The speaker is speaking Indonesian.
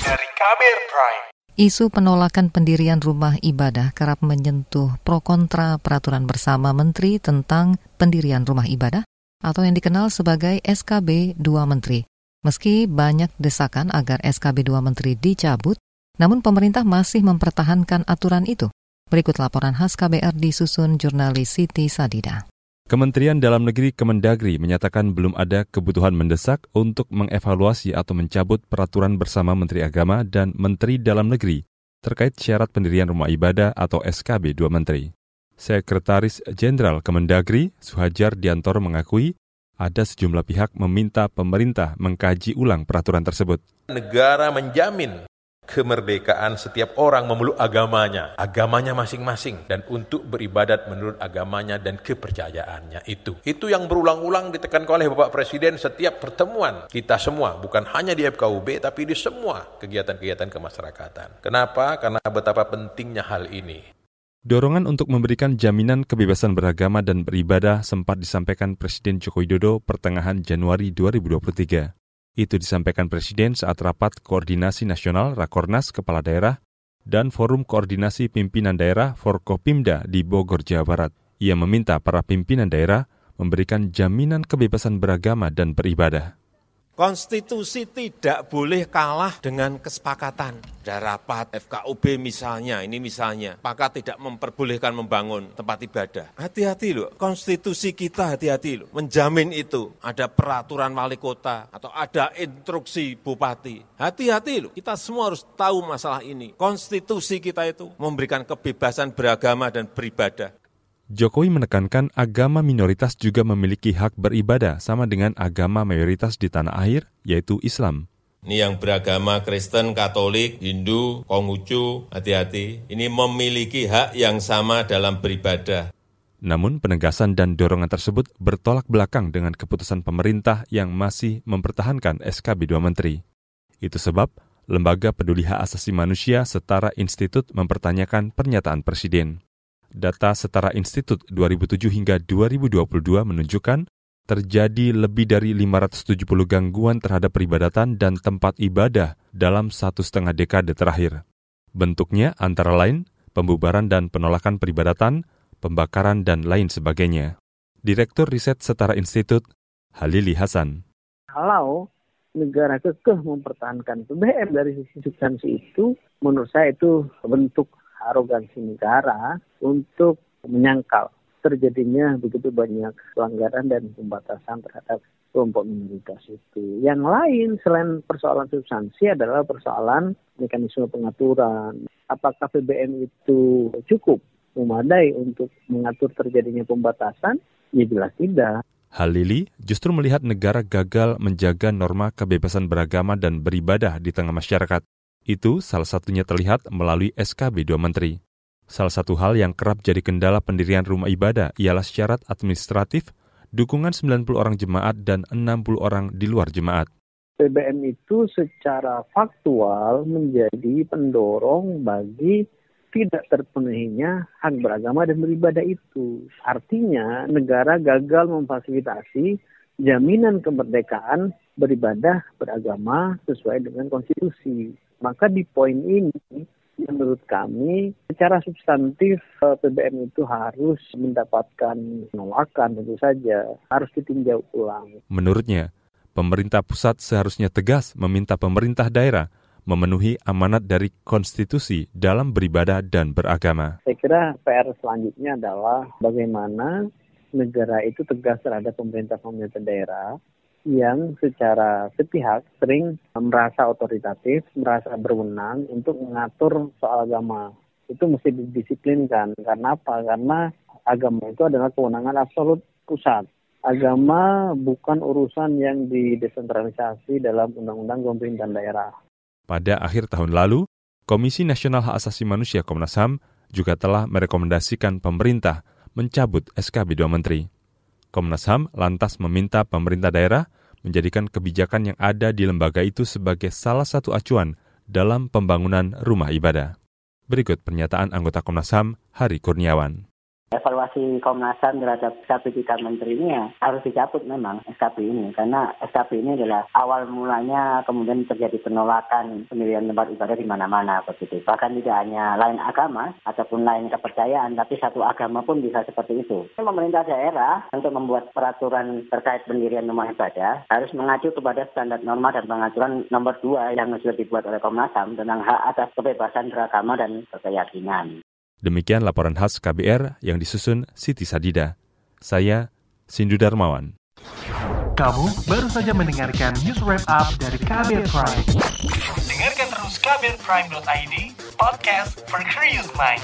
Dari Kabir Prime. Isu penolakan pendirian rumah ibadah kerap menyentuh pro kontra peraturan bersama Menteri tentang pendirian rumah ibadah atau yang dikenal sebagai SKB 2 Menteri. Meski banyak desakan agar SKB 2 Menteri dicabut, namun pemerintah masih mempertahankan aturan itu. Berikut laporan khas KBR disusun jurnalis Siti Sadida. Kementerian Dalam Negeri Kemendagri menyatakan belum ada kebutuhan mendesak untuk mengevaluasi atau mencabut peraturan bersama Menteri Agama dan Menteri Dalam Negeri terkait syarat pendirian rumah ibadah atau SKB dua menteri. Sekretaris Jenderal Kemendagri, Suhajar Diantoro mengakui ada sejumlah pihak meminta pemerintah mengkaji ulang peraturan tersebut. Negara menjamin kemerdekaan setiap orang memeluk agamanya, agamanya masing-masing, dan untuk beribadat menurut agamanya dan kepercayaannya itu. Itu yang berulang-ulang ditekankan oleh Bapak Presiden setiap pertemuan kita semua, bukan hanya di FKUB, tapi di semua kegiatan-kegiatan kemasyarakatan. Kenapa? Karena betapa pentingnya hal ini. Dorongan untuk memberikan jaminan kebebasan beragama dan beribadah sempat disampaikan Presiden Joko Widodo pertengahan Januari 2023. Itu disampaikan Presiden saat rapat Koordinasi Nasional Rakornas Kepala Daerah dan Forum Koordinasi Pimpinan Daerah Forkopimda di Bogor, Jawa Barat. Ia meminta para pimpinan daerah memberikan jaminan kebebasan beragama dan beribadah. Konstitusi tidak boleh kalah dengan kesepakatan. Ada rapat FKUB misalnya, ini misalnya, maka tidak memperbolehkan membangun tempat ibadah. Hati-hati loh, konstitusi kita hati-hati loh, menjamin itu. Ada peraturan wali kota atau ada instruksi bupati. Hati-hati loh, kita semua harus tahu masalah ini. Konstitusi kita itu memberikan kebebasan beragama dan beribadah. Jokowi menekankan agama minoritas juga memiliki hak beribadah sama dengan agama mayoritas di tanah air, yaitu Islam. Ini yang beragama Kristen, Katolik, Hindu, Konghucu, hati-hati. Ini memiliki hak yang sama dalam beribadah. Namun penegasan dan dorongan tersebut bertolak belakang dengan keputusan pemerintah yang masih mempertahankan SKB 2 Menteri. Itu sebab Lembaga Peduli Hak Asasi Manusia Setara Institut mempertanyakan pernyataan Presiden. Data Setara Institut 2007 hingga 2022 menunjukkan terjadi lebih dari 570 gangguan terhadap peribadatan dan tempat ibadah dalam satu setengah dekade terakhir. Bentuknya antara lain pembubaran dan penolakan peribadatan, pembakaran, dan lain sebagainya. Direktur Riset Setara Institut, Halili Hasan. Kalau negara kekeh mempertahankan PBM dari sisi substansi itu, menurut saya itu bentuk arogansi negara untuk menyangkal terjadinya begitu banyak pelanggaran dan pembatasan terhadap kelompok minoritas itu. Yang lain selain persoalan substansi adalah persoalan mekanisme pengaturan. Apakah PBM itu cukup memadai untuk mengatur terjadinya pembatasan? Ya jelas tidak. Halili justru melihat negara gagal menjaga norma kebebasan beragama dan beribadah di tengah masyarakat. Itu salah satunya terlihat melalui SKB 2 Menteri. Salah satu hal yang kerap jadi kendala pendirian rumah ibadah ialah syarat administratif, dukungan 90 orang jemaat dan 60 orang di luar jemaat. PBM itu secara faktual menjadi pendorong bagi tidak terpenuhinya hak beragama dan beribadah itu. Artinya negara gagal memfasilitasi jaminan kemerdekaan beribadah beragama sesuai dengan konstitusi. Maka di poin ini menurut kami secara substantif eh, PBM itu harus mendapatkan penolakan tentu saja, harus ditinjau ulang. Menurutnya, pemerintah pusat seharusnya tegas meminta pemerintah daerah memenuhi amanat dari konstitusi dalam beribadah dan beragama. Saya kira PR selanjutnya adalah bagaimana negara itu tegas terhadap pemerintah-pemerintah daerah yang secara sepihak sering merasa otoritatif, merasa berwenang untuk mengatur soal agama. Itu mesti didisiplinkan. Karena apa? Karena agama itu adalah kewenangan absolut pusat. Agama bukan urusan yang didesentralisasi dalam undang-undang pemerintahan daerah. Pada akhir tahun lalu, Komisi Nasional Hak Asasi Manusia Komnas HAM juga telah merekomendasikan pemerintah mencabut SKB 2 Menteri. Komnas HAM lantas meminta pemerintah daerah menjadikan kebijakan yang ada di lembaga itu sebagai salah satu acuan dalam pembangunan rumah ibadah. Berikut pernyataan anggota Komnas HAM, Hari Kurniawan. Evaluasi Komnas HAM terhadap SKP tiga menteri ini ya harus dicabut memang SKP ini. Karena SKP ini adalah awal mulanya kemudian terjadi penolakan pendirian tempat ibadah di mana-mana begitu. Bahkan tidak hanya lain agama ataupun lain kepercayaan tapi satu agama pun bisa seperti itu. Pemerintah daerah untuk membuat peraturan terkait pendirian rumah ibadah harus mengacu kepada standar norma dan pengaturan nomor dua yang sudah dibuat oleh Komnas HAM tentang hak atas kebebasan beragama dan berkeyakinan. Demikian laporan khas KBR yang disusun Siti Sadida. Saya Sindu Darmawan. Kamu baru saja mendengarkan news wrap up dari KBR Prime. Dengarkan terus kbrprime.id, podcast for curious mind.